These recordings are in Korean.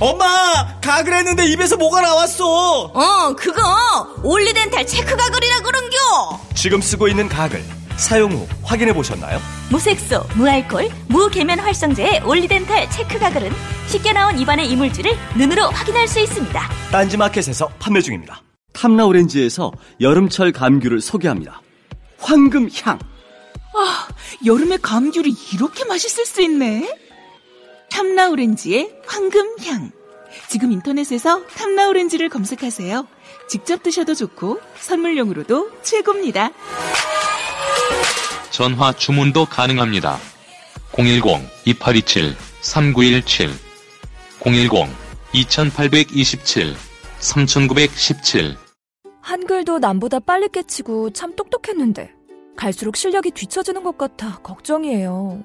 엄마 가글 했는데 입에서 뭐가 나왔어 어, 그거 올리덴탈 체크 가글이라 그런겨. 지금 쓰고 있는 가글 사용 후 확인해 보셨나요? 무색소, 무알콜, 무계면 활성제의 올리덴탈 체크 가글은 쉽게 나온 입안의 이물질을 눈으로 확인할 수 있습니다 딴지마켓에서 판매 중입니다 탐라 오렌지에서 여름철 감귤을 소개합니다. 황금향. 여름에 감귤이 이렇게 맛있을 수 있네. 탐라오렌지의 황금향. 지금 인터넷에서 탐라오렌지를 검색하세요. 직접 드셔도 좋고 선물용으로도 최고입니다. 전화 주문도 가능합니다. 010-2827-3917 010-2827-3917 한글도 남보다 빨리 깨치고 참 똑똑했는데 갈수록 실력이 뒤처지는 것 같아 걱정이에요.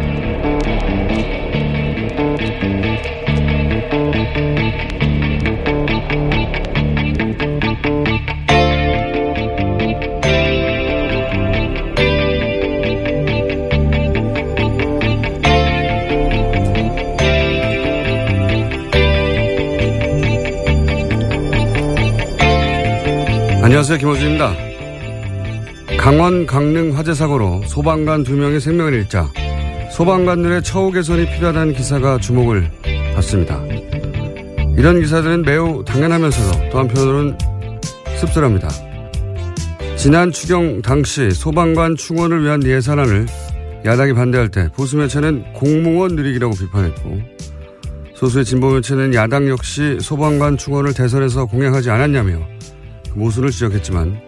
안녕하세요. 김호준입니다. 강원 강릉 화재 사고로 소방관 두 명의 생명을 잃자 소방관들의 처우 개선이 필요하다는 기사가 주목을 받습니다. 이런 기사들은 매우 당연하면서도 또 한편으로는 씁쓸합니다. 지난 추경 당시 소방관 충원을 위한 예산안을 야당이 반대할 때 보수 매체는 공무원 누리기라고 비판했고 소수의 진보 매체는 야당 역시 소방관 충원을 대선에서 공약하지 않았냐며 모순을 지적했지만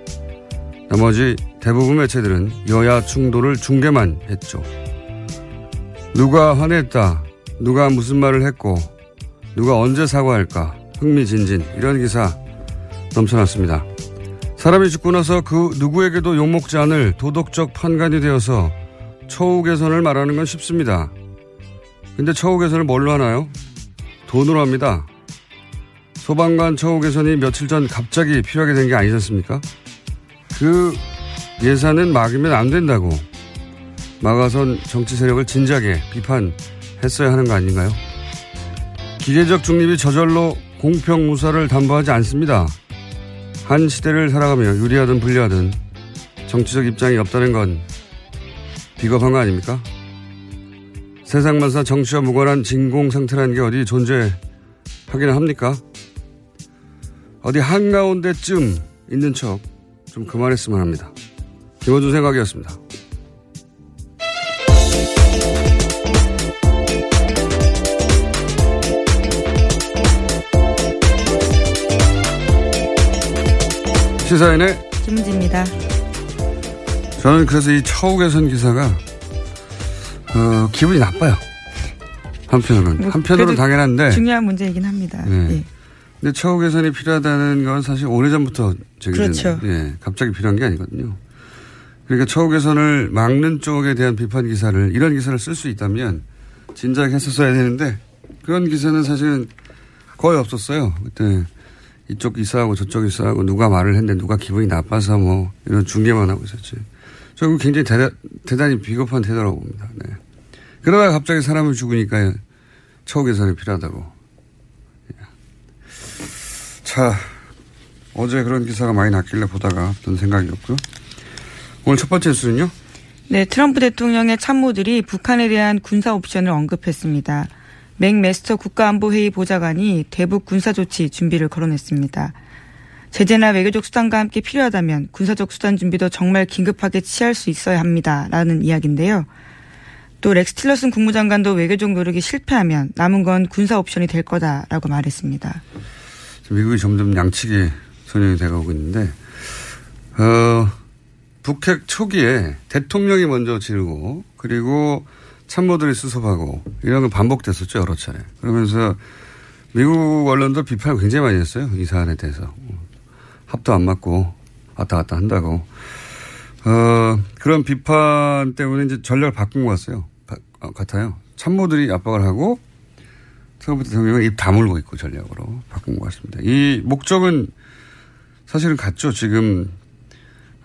나머지 대부분 매체들은 여야 충돌을 중계만 했죠. 누가 화냈다, 누가 무슨 말을 했고, 누가 언제 사과할까, 흥미진진, 이런 기사 넘쳐났습니다. 사람이 죽고 나서 그 누구에게도 욕먹지 않을 도덕적 판관이 되어서 처우 개선을 말하는 건 쉽습니다. 근데 처우 개선을 뭘로 하나요? 돈으로 합니다. 소방관 처우 개선이 며칠 전 갑자기 필요하게 된 게 아니지 않습니까? 그 예산은 막으면 안 된다고 막아선 정치 세력을 진작에 비판했어야 하는 거 아닌가요? 기계적 중립이 저절로 공평 무사를 담보하지 않습니다. 한 시대를 살아가며 유리하든 불리하든 정치적 입장이 없다는 건 비겁한 거 아닙니까? 세상 만사 정치와 무관한 진공 상태라는 게 어디 존재하기는 합니까? 어디 한가운데쯤 있는 척 좀 그만했으면 합니다. 김호준 생각이었습니다. 시사인의 김은지입니다. 저는 그래서 이 처우 개선 기사가 어, 기분이 나빠요. 한편으로는 뭐, 한편으로는 당연한데 중요한 문제이긴 합니다. 네. 예. 근데 처우 개선이 필요하다는 건 사실 오래전부터 제기된 그렇죠. 예, 갑자기 필요한 게 아니거든요. 그러니까 처우 개선을 막는 쪽에 대한 비판 기사를 이런 기사를 쓸 수 있다면 진작 했었어야 되는데 그런 기사는 사실은 거의 없었어요. 그때 이쪽 기사하고 저쪽 기사하고 누가 말을 했는데 누가 기분이 나빠서 뭐 이런 중계만 하고 있었지. 저는 굉장히 대다, 대단히 비겁한 태도라고 봅니다. 네. 그러다가 갑자기 사람을 죽으니까 처우 개선이 필요하다고. 예. 자, 어제 그런 기사가 많이 났길래 보다가 어떤 생각이었고요. 오늘 첫 번째 뉴스는요? 네, 트럼프 대통령의 참모들이 북한에 대한 군사 옵션을 언급했습니다. 맥메스터 국가안보회의 보좌관이 대북 군사조치 준비를 거론했습니다. 제재나 외교적 수단과 함께 필요하다면 군사적 수단 준비도 정말 긴급하게 취할 수 있어야 합니다. 라는 이야기인데요. 또 렉스 틸러슨 국무장관도 외교적 노력이 실패하면 남은 건 군사 옵션이 될 거다라고 말했습니다. 미국이 점점 양측에 전형이 돼가고 있는데, 어, 북핵 초기에 대통령이 먼저 지르고, 그리고 참모들이 수습하고, 이런 건 반복됐었죠, 여러 차례. 그러면서 미국 언론도 비판을 굉장히 많이 했어요, 이 사안에 대해서. 합도 안 맞고, 왔다 갔다 한다고. 어, 그런 비판 때문에 이제 전략을 바꾼 것 같아요. 어, 같아요. 참모들이 압박을 하고, 트럼프 대통령은 입 다물고 있고 전략으로 바꾼 것 같습니다. 이 목적은 사실은 같죠. 지금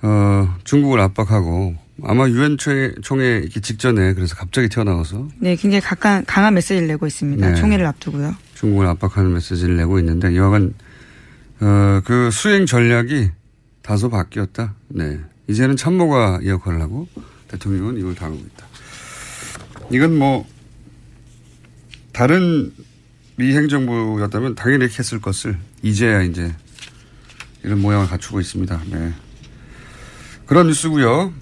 어, 중국을 압박하고 아마 유엔 총회 있기 직전에 그래서 갑자기 튀어나와서 네, 굉장히 강한, 강한 메시지를 내고 있습니다. 네. 총회를 앞두고요. 중국을 압박하는 메시지를 내고 있는데 이와간 어, 그 수행 전략이 다소 바뀌었다. 네. 이제는 참모가 이 역할을 하고 대통령은 이걸 다루고 있다. 이건 뭐 다른 미 행정부였다면 당연히 이렇게 했을 것을 이제야 이제 이런 모양을 갖추고 있습니다. 네. 그런 뉴스고요.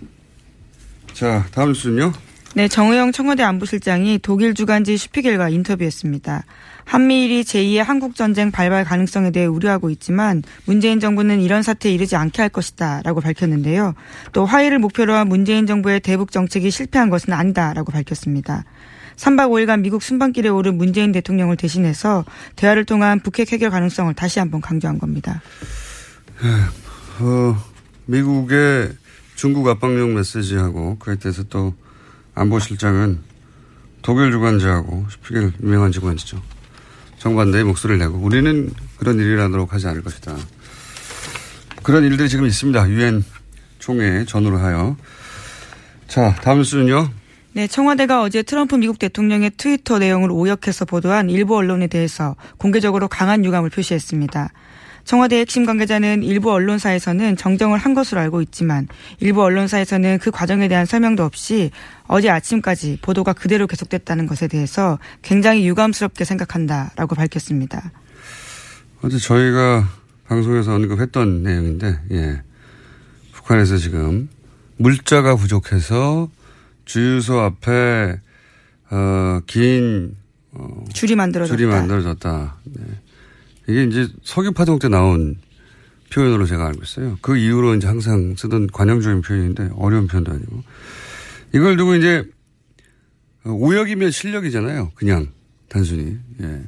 자, 다음 뉴스는요. 네, 정의영 청와대 안보실장이 독일 주간지 슈피겔과 인터뷰했습니다. 한미일이 제2의 한국전쟁 발발 가능성에 대해 우려하고 있지만 문재인 정부는 이런 사태에 이르지 않게 할 것이다 라고 밝혔는데요. 또 화해를 목표로 한 문재인 정부의 대북 정책이 실패한 것은 아니다 라고 밝혔습니다. 3박 5일간 미국 순방길에 오른 문재인 대통령을 대신해서 대화를 통한 북핵 해결 가능성을 다시 한번 강조한 겁니다. 어, 미국의 중국 압박용 메시지하고 그에 대해서 또 안보실장은 독일 주관자하고 스피겔 유명한 주관지죠. 정반대의 목소리를 내고 우리는 그런 일이라도록 하지 않을 것이다. 그런 일들이 지금 있습니다. 유엔 총회 전후로 하여. 자, 다음 수는요. 네, 청와대가 어제 트럼프 미국 대통령의 트위터 내용을 오역해서 보도한 일부 언론에 대해서 공개적으로 강한 유감을 표시했습니다. 청와대 핵심 관계자는 일부 언론사에서는 정정을 한 것으로 알고 있지만 일부 언론사에서는 그 과정에 대한 설명도 없이 어제 아침까지 보도가 그대로 계속됐다는 것에 대해서 굉장히 유감스럽게 생각한다라고 밝혔습니다. 어제 저희가 방송에서 언급했던 내용인데, 예. 북한에서 지금 물자가 부족해서 주유소 앞에 어, 긴 어, 줄이 만들어졌다. 줄이 만들어졌다. 네. 이게 이제 석유 파동 때 나온 표현으로 제가 알고 있어요. 그 이후로 이제 항상 쓰던 관용적인 표현인데 어려운 표현도 아니고 이걸 두고 이제 오역이면 실력이잖아요. 그냥 단순히 예.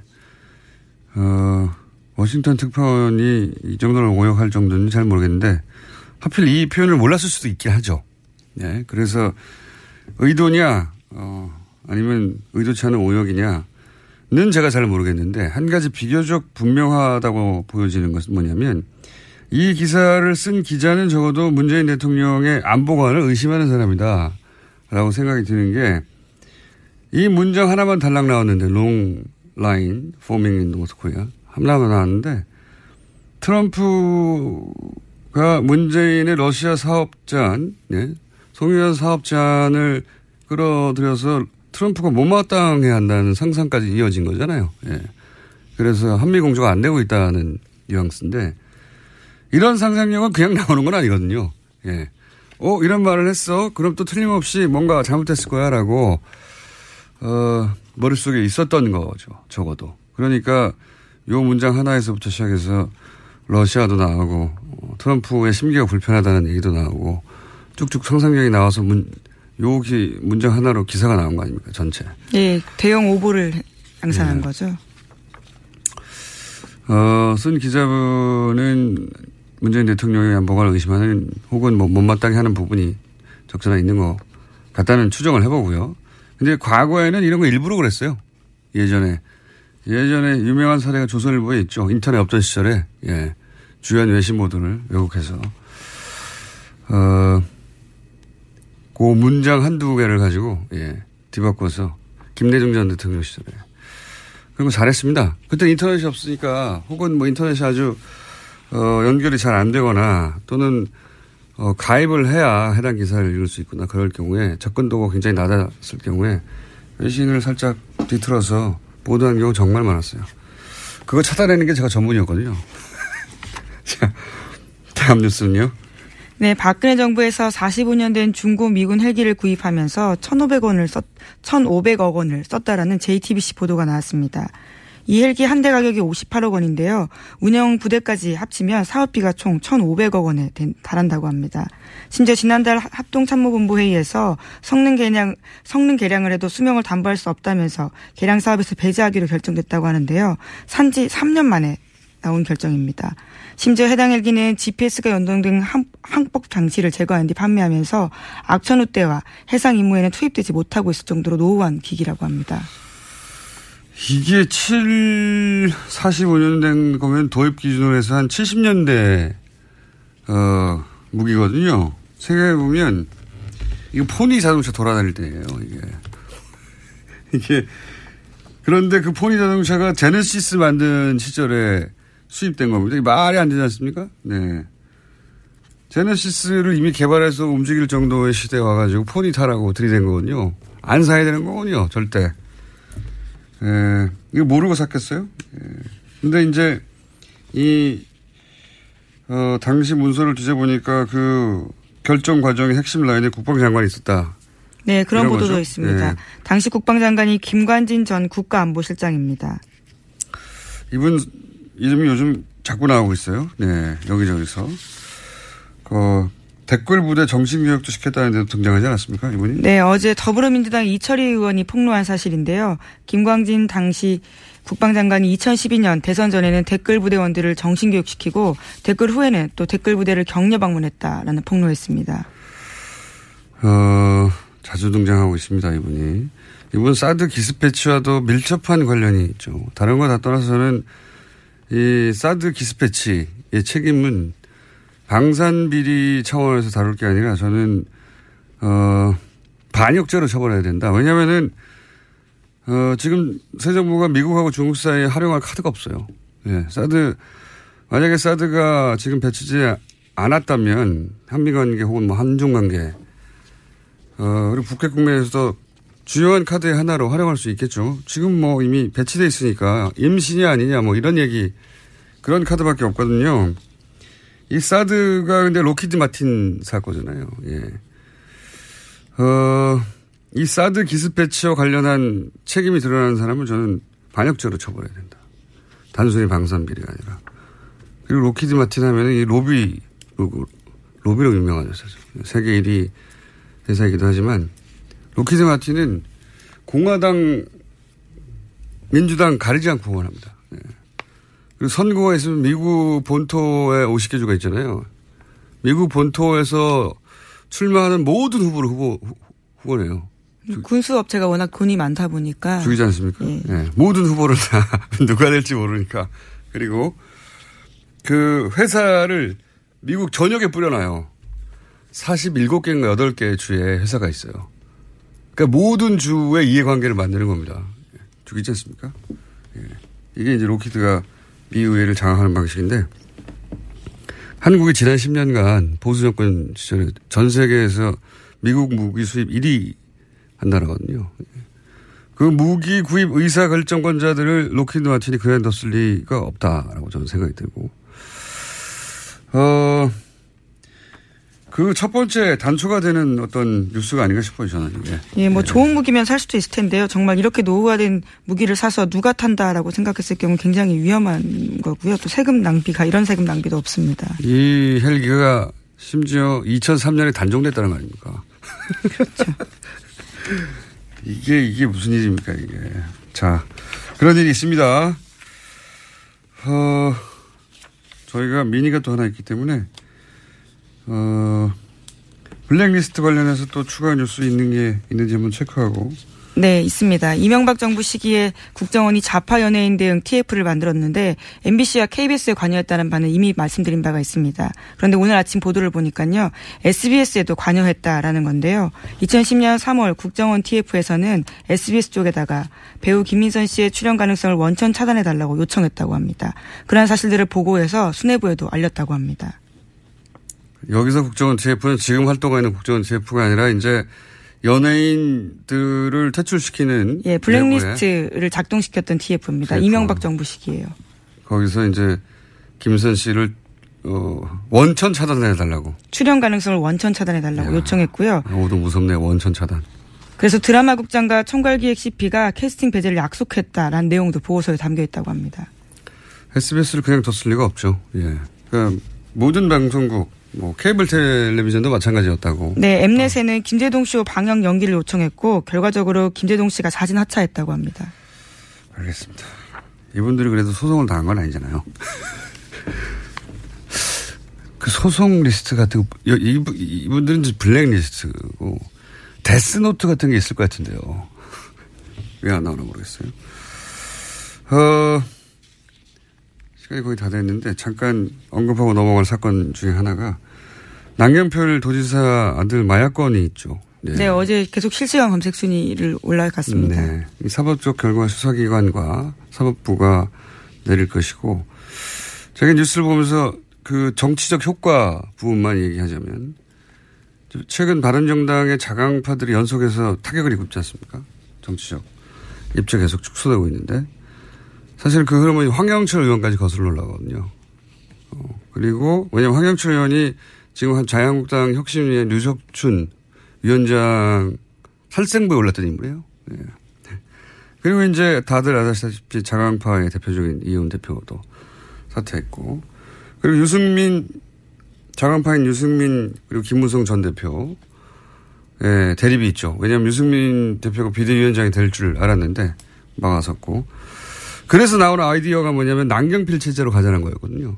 어, 워싱턴 특파원이 이 정도로 오역할 정도는 잘 모르겠는데 하필 이 표현을 몰랐을 수도 있긴 하죠. 예. 그래서 의도냐, 어, 아니면 의도치 않은 오역이냐 는 제가 잘 모르겠는데 한 가지 비교적 분명하다고 보여지는 것은 뭐냐면 이 기사를 쓴 기자는 적어도 문재인 대통령의 안보관을 의심하는 사람이다. 라고 생각이 드는 게 이 문장 하나만 달랑 나왔는데 long line forming in North Korea 하나만 나왔는데 트럼프가 문재인의 러시아 사업잔 예, 송유한 사업장을 끌어들여서 트럼프가 못마땅해 한다는 상상까지 이어진 거잖아요. 예. 그래서 한미 공조가 안 되고 있다는 뉘앙스인데 이런 상상력은 그냥 나오는 건 아니거든요. 예. 어, 이런 말을 했어. 그럼 또 틀림없이 뭔가 잘못했을 거야 라고, 어, 머릿속에 있었던 거죠. 적어도. 그러니까 요 문장 하나에서부터 시작해서 러시아도 나오고, 어, 트럼프의 심기가 불편하다는 얘기도 나오고, 쭉쭉 상상력이 나와서 문, 요기 문장 하나로 기사가 나온 거 아닙니까 전체. 예, 대형 오보를 양산한 예. 거죠. 어, 쓴 기자분은 문재인 대통령의 안보관을 의심하는 혹은 뭐 못마땅해 하는 부분이 적절하 있는 것 같다는 추정을 해보고요. 근데 과거에는 이런 거 일부러 그랬어요. 예전에. 예전에 유명한 사례가 조선일보에 있죠. 인터넷 없던 시절에, 예. 주연 외신 모드를 왜곡해서. 어, 그 문장 한두 개를 가지고, 예, 뒤바꿔서 김대중 전 대통령 시절에. 그리고 잘했습니다. 그때 인터넷이 없으니까 혹은 뭐 인터넷이 아주, 어, 연결이 잘 안 되거나 또는 어, 가입을 해야 해당 기사를 읽을 수 있구나. 그럴 경우에 접근도가 굉장히 낮았을 경우에 외신을 살짝 뒤틀어서 보도한 경우 정말 많았어요. 그거 찾아내는 게 제가 전문이었거든요. 자, 다음 뉴스는요. 네, 박근혜 정부에서 45년 된 중고 미군 헬기를 구입하면서 1,500원을 썼, 1,500억 원을 썼다라는 JTBC 보도가 나왔습니다. 이 헬기 한 대 가격이 58억 원인데요. 운영 부대까지 합치면 사업비가 총 1,500억 원에 달한다고 합니다. 심지어 지난달 합동참모본부 회의에서 성능 개량 성능 개량을 해도 수명을 담보할 수 없다면서 개량 사업에서 배제하기로 결정됐다고 하는데요. 산지 3년 만에 나온 결정입니다. 심지어 해당 헬기는 GPS가 연동된 항법 장치를 제거한 뒤 판매하면서 악천 후대와 해상 임무에는 투입되지 못하고 있을 정도로 노후한 기기라고 합니다. 이게 7, 45년 된 거면 도입 기준으로 해서 한 70년대, 어, 무기거든요. 생각해 보면, 이거 포니 자동차 돌아다닐 때예요 이게. 이게, 그런데 그 포니 자동차가 제네시스 만든 시절에 수입된 겁니다. 이게 말이 안 되지 않습니까? 네. 제네시스를 이미 개발해서 움직일 정도의 시대에 와가지고 포니 타라고 들이댄 거거든요. 안 사야 되는 거군요, 절대. 예, 이거 모르고 샀겠어요? 예. 근데 이제, 이, 어, 당시 문서를 뒤져보니까 그 결정 과정의 핵심 라인에 국방장관이 있었다. 네, 그런 보도도 거죠? 있습니다. 예. 당시 국방장관이 김관진 전 국가안보실장입니다. 이분 이름이 요즘 자꾸 나오고 있어요. 네, 여기저기서. 그, 댓글 부대 정신교육도 시켰다는 데도 등장하지 않았습니까? 이분이? 네, 어제 더불어민주당 이철희 의원이 폭로한 사실인데요. 김광진 당시 국방장관이 2012년 대선 전에는 댓글 부대원들을 정신교육시키고 댓글 후에는 또 댓글 부대를 격려 방문했다라는 폭로했습니다. 어, 자주 등장하고 있습니다, 이분이. 이분 사드 기습 배치와도 밀접한 관련이 있죠. 다른 거 다 떠나서는 이 사드 기습배치의 책임은 방산 비리 차원에서 다룰 게 아니라 저는 어 반역죄로 처벌해야 된다. 왜냐하면은 어 지금 새 정부가 미국하고 중국 사이에 활용할 카드가 없어요. 예, 사드 만약에 사드가 지금 배치지 않았다면 한미 관계 혹은 뭐 한중 관계 어 그리고 북핵 국면에서도 주요한 카드의 하나로 활용할 수 있겠죠. 지금 뭐 이미 배치돼 있으니까 임신이 아니냐 뭐 이런 얘기 그런 카드밖에 없거든요. 이 사드가 근데 록히드 마틴 사 거잖아요. 예. 어, 이 사드 기습 배치와 관련한 책임이 드러나는 사람은 저는 반역죄로 처벌해야 된다. 단순히 방산비리가 아니라. 그리고 록히드 마틴 하면은 이 로비, 로비로 유명하죠. 세계 1위 회사이기도 하지만 록히드 마틴은 공화당, 민주당 가리지 않고 응원합니다. 그리고 선거가 있으면 미국 본토에 50개 주가 있잖아요. 미국 본토에서 출마하는 모든 후보를 후보, 후보네요. 군수업체가 워낙 돈이 많다 보니까. 죽이지 않습니까? 예. 네. 모든 후보를 다 누가 될지 모르니까. 그리고 그 회사를 미국 전역에 뿌려놔요. 47개인가 8개 주에 회사가 있어요. 그러니까 모든 주의 이해관계를 만드는 겁니다. 죽이지 않습니까? 예. 이게 이제 로키드가 미 의회를 장악하는 방식인데 한국이 지난 10년간 보수 정권 시절에 전 세계에서 미국 무기 수입 1위 한 나라거든요. 그 무기 구입 의사 결정권자들을 로키드 마틴이 그냥 뒀을 리가 없다라고 저는 생각이 들고, 어, 그 첫 번째 단초가 되는 어떤 뉴스가 아닌가 싶어요, 저는 이게. 예, 뭐 네. 좋은 무기면 살 수도 있을 텐데요. 정말 이렇게 노후화된 무기를 사서 누가 탄다라고 생각했을 경우 굉장히 위험한 거고요. 또 세금 낭비가 이런 세금 낭비도 없습니다. 이 헬기가 심지어 2003년에 단종됐다는 거 아닙니까? 그렇죠. 이게 이게 무슨 일입니까, 이게. 자, 그런 일이 있습니다. 어, 저희가 미니가 또 하나 있기 때문에 어, 블랙리스트 관련해서 또 추가 뉴스 있는 게 있는지 한번 체크하고. 네, 있습니다. 이명박 정부 시기에 국정원이 좌파 연예인 대응 TF를 만들었는데 MBC와 KBS에 관여했다는 바는 이미 말씀드린 바가 있습니다. 그런데 오늘 아침 보도를 보니까요. SBS에도 관여했다라는 건데요. 2010년 3월 국정원 TF에서는 SBS 쪽에다가 배우 김민선 씨의 출연 가능성을 원천 차단해 달라고 요청했다고 합니다. 그러한 사실들을 보고해서 수뇌부에도 알렸다고 합니다. 여기서 국정원 TF는 지금 활동하고 있는 국정원 TF가 아니라 이제 연예인들을 퇴출시키는 예, 블랙리스트를 작동시켰던 TF입니다. TF. 이명박 정부 시기예요. 거기서 이제 김선 씨를 어, 원천 차단해 달라고. 출연 가능성을 원천 차단해 달라고 요청했고요. 오도 무섭네 원천 차단. 그래서 드라마 국장과 총괄기획 CP가 캐스팅 배제를 약속했다라는 내용도 보고서에 담겨 있다고 합니다. SBS를 그냥 뒀을 리가 없죠. 예. 그러니까 모든 방송국, 뭐 케이블 텔레비전도 마찬가지였다고. 네, 엠넷에는 김제동 쇼 방영 연기를 요청했고 결과적으로 김제동 씨가 자진 하차했다고 합니다. 알겠습니다. 이분들이 그래도 소송을 당한 건 아니잖아요. 그 소송 리스트 같은 거, 여- 이분- 이분들은 블랙 리스트고, 데스노트 같은 게 있을 것 같은데요. 왜 안 나오나 모르겠어요. 어, 시간이 거의 다 됐는데, 잠깐 언급하고 넘어갈 사건 중에 하나가, 남경필 도지사 아들 마약건이 있죠. 네, 어제 계속 실시간 검색 순위를 올라갔습니다. 네. 이 사법적 결과 수사기관과 사법부가 내릴 것이고, 제가 뉴스를 보면서 그 정치적 효과 부분만 얘기하자면, 최근 바른정당의 자강파들이 연속해서 타격을 입지 않습니까? 정치적 입장 계속 축소되고 있는데, 사실 그 흐름은 황영철 의원까지 거슬러 올라가거든요. 어, 그리고, 왜냐면 황영철 의원이 지금 한 자유한국당 혁신위의 류석춘 위원장 살생부에 올랐던 인물이에요. 예. 그리고 이제 다들 아시다시피 자강파의 대표적인 이훈 대표도 사퇴했고, 그리고 유승민, 자강파인 유승민, 그리고 김무성 전 대표, 예, 대립이 있죠. 왜냐하면 유승민 대표가 비대위원장이 될 줄 알았는데 막아섰고, 그래서 나오는 아이디어가 뭐냐면 남경필 체제로 가자는 거였거든요.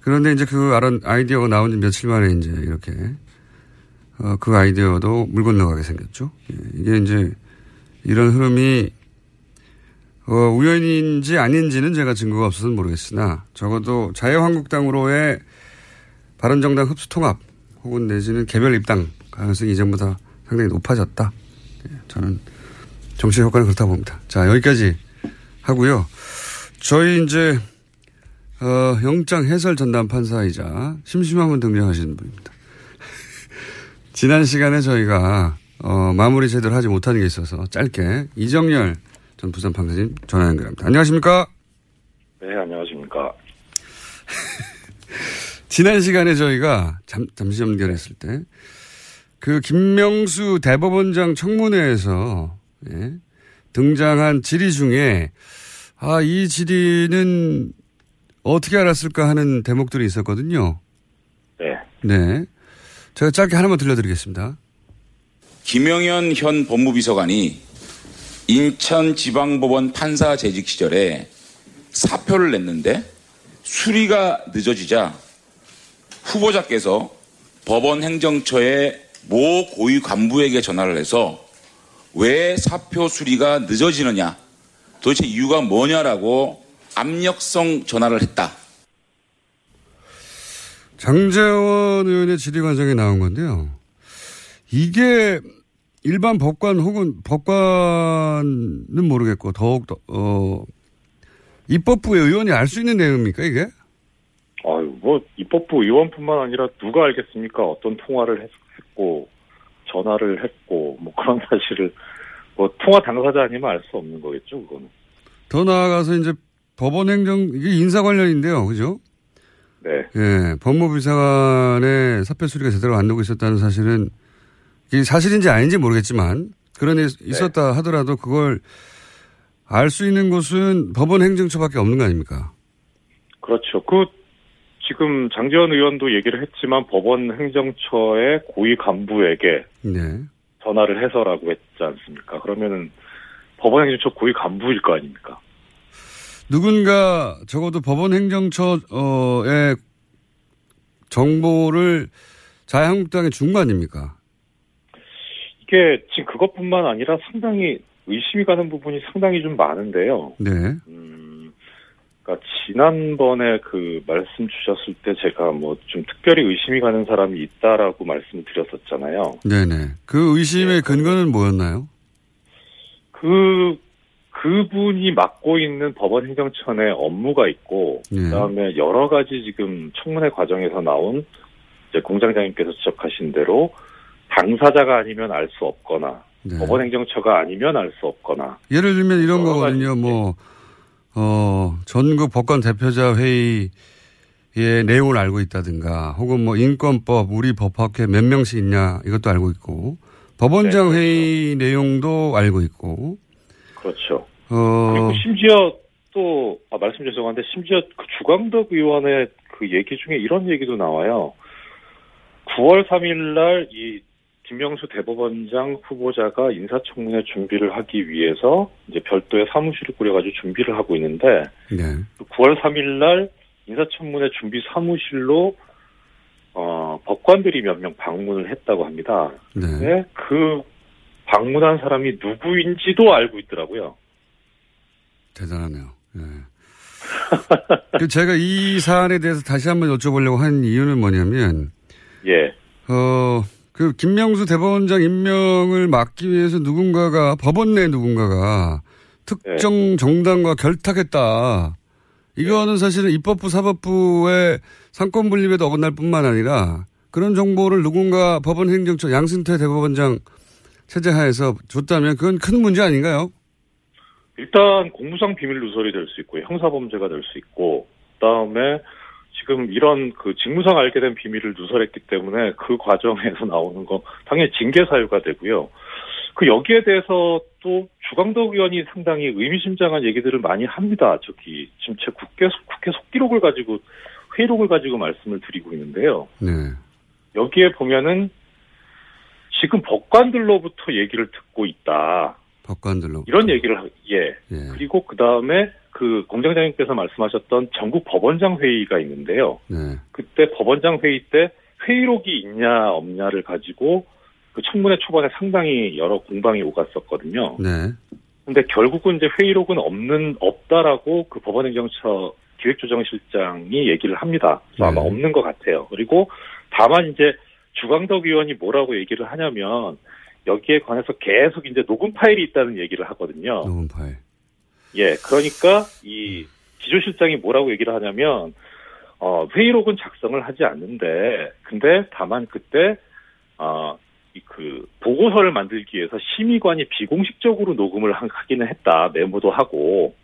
그런데 이제 그 아이디어가 나온 지 며칠 만에 이제 이렇게 어, 그 아이디어도 물 건너가게 생겼죠. 예, 이게 이제 이런 흐름이 어, 우연인지 아닌지는 제가 증거가 없어서 모르겠으나 적어도 자유한국당으로의 바른정당 흡수통합 혹은 내지는 개별 입당 가능성이 이전보다 상당히 높아졌다. 예, 저는 정치 효과는 그렇다고 봅니다. 자 여기까지 하고요. 저희 이제 어, 영장 해설 전담 판사이자 심심하면 등장하시는 분입니다. 지난 시간에 저희가 어, 마무리 제대로 하지 못한 게 있어서 짧게 이정열 전 부산 판사님 전화 연결합니다. 안녕하십니까? 네, 안녕하십니까. 지난 시간에 저희가 잠, 잠시 연결했을 때 그 김명수 대법원장 청문회에서 예, 등장한 질의 중에 아, 이 질의는 어떻게 알았을까 하는 대목들이 있었거든요. 네. 네. 제가 짧게 하나만 들려드리겠습니다. 김영현 현 법무비서관이 인천지방법원 판사 재직 시절에 사표를 냈는데 수리가 늦어지자 후보자께서 법원 행정처의 모 고위 간부에게 전화를 해서 왜 사표 수리가 늦어지느냐 도대체 이유가 뭐냐라고 압력성 전화를 했다. 장재원 의원의 질의 과정에 나온 건데요. 이게 일반 법관 혹은 법관은 모르겠고 더욱 더, 어, 입법부의 의원이 알 수 있는 내용입니까 이게? 아유, 뭐, 입법부 의원뿐만 아니라 누가 알겠습니까? 어떤 통화를 했- 했고, 전화를 했고, 뭐 그런 사실을, 뭐, 통화 당사자 아니면 알 수 없는 거겠죠, 그거는. 더 나아가서 이제 법원 행정 이게 인사 관련인데요, 그죠? 네. 예, 법무비서관의 사표 수리가 제대로 안 되고 있었다는 사실은 이게 사실인지 아닌지 모르겠지만 그런 일 있었다 하더라도 그걸 알 수 있는 곳은 법원 행정처밖에 없는 거 아닙니까? 그렇죠. 그, 지금 장재원 의원도 얘기를 했지만 법원 행정처의 고위 간부에게 네. 전화를 해서라고 했지 않습니까? 그러면은 법원 행정처 고위 간부일 거 아닙니까? 누군가 적어도 법원 행정처의 정보를 자유한국당에 준 거 아닙니까? 이게 지금 그것뿐만 아니라 상당히 의심이 가는 부분이 상당히 좀 많은데요. 네. 그러니까 지난번에 그 말씀 주셨을 때 제가 뭐 좀 특별히 의심이 가는 사람이 있다라고 말씀드렸었잖아요. 네네. 그 의심의 근거는 뭐였나요? 그 그분이 맡고 있는 법원 행정처 내 업무가 있고 예. 그다음에 여러 가지 지금 청문회 과정에서 나온 이제 공장장님께서 지적하신 대로 당사자가 아니면 알 수 없거나 네. 법원 행정처가 아니면 알 수 없거나 예를 들면 이런 거거든요. 뭐, 어, 전국 법관 대표자 회의의 내용을 알고 있다든가, 혹은 뭐 인권법, 우리 법학회 몇 명씩 있냐, 이것도 알고 있고, 법원장 네, 회의 내용도 알고 있고, 그렇죠. 어, 그리고 심지어 또 아, 말씀 죄송한데 심지어 그 주광덕 의원의 그 얘기 중에 이런 얘기도 나와요. 9월 3일 날 이 김명수 대법원장 후보자가 인사청문회 준비를 하기 위해서 이제 별도의 사무실을 꾸려가지고 준비를 하고 있는데 네. 9월 3일 날 인사청문회 준비 사무실로 어, 법관들이 몇 명 방문을 했다고 합니다. 네. 그 방문한 사람이 누구인지도 알고 있더라고요. 대단하네요. 예. 그 제가 이 사안에 대해서 다시 한번 여쭤보려고 한 이유는 뭐냐면, 예. 어, 그 김명수 대법원장 임명을 막기 위해서 누군가가 법원 내 누군가가 특정 네. 정당과 결탁했다. 이거는 사실은 입법부 사법부의 상권 분립에도 어긋날 뿐만 아니라 그런 정보를 누군가 법원 행정처 양승태 대법원장 체제 하에서 줬다면 그건 큰 문제 아닌가요? 일단 공무상 비밀 누설이 될 수 있고 형사 범죄가 될 수 있고 그다음에 지금 이런 그 직무상 알게 된 비밀을 누설했기 때문에 그 과정에서 나오는 거 당연히 징계 사유가 되고요. 그 여기에 대해서 또 주광덕 의원이 상당히 의미심장한 얘기들을 많이 합니다. 저기 지금 제 국회 국회 속기록을 가지고 회의록을 가지고 말씀을 드리고 있는데요. 네. 여기에 보면은 지금 법관들로부터 얘기를 듣고 있다. 법관들로. 이런 얘기를 하, 예. 예. 그리고 그 다음에 그 공장장님께서 말씀하셨던 전국 법원장 회의가 있는데요. 네. 그때 법원장 회의 때 회의록이 있냐 없냐를 가지고 그 청문회 초반에 상당히 여러 공방이 오갔었거든요. 네. 근데 결국은 이제 회의록은 없는 없다라고 그 법원행정처 기획조정실장이 얘기를 합니다. 그래서 아마 네. 없는 것 같아요. 그리고 다만 이제 주광덕 의원이 뭐라고 얘기를 하냐면 여기에 관해서 계속 이제 녹음 파일이 있다는 얘기를 하거든요. 녹음 파일. 예, 그러니까 이 기조실장이 뭐라고 얘기를 하냐면 어, 회의록은 작성을 하지 않는데 근데 다만 그때 어, 이그 보고서를 만들기 위해서 심의관이 비공식적으로 녹음을 하- 하기는 했다 메모도 하고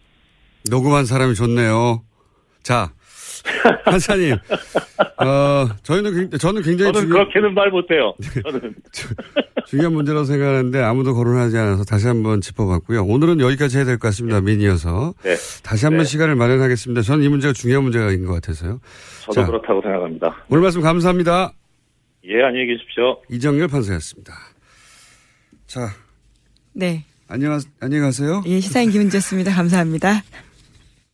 녹음한 사람이 좋네요. 자, 판사님, 어, 저희는, 굉- 저는 굉장히 저는 중요, 그렇게는 말 못해요. 저는 중요한 문제라고 생각하는데 아무도 거론하지 않아서 다시 한번 짚어봤고요. 오늘은 여기까지 해야 될 것 같습니다. 미니어서. 네. 다시 한번 네. 시간을 마련하겠습니다. 저는 이 문제가 중요한 문제인 것 같아서요. 저도 자. 그렇다고 생각합니다. 오늘 말씀 감사합니다. 예, 안녕히 계십시오. 이정열 판사였습니다. 자, 네. 안녕, 안녕히 가세요. 예, 시사인 김은지였습니다. 감사합니다.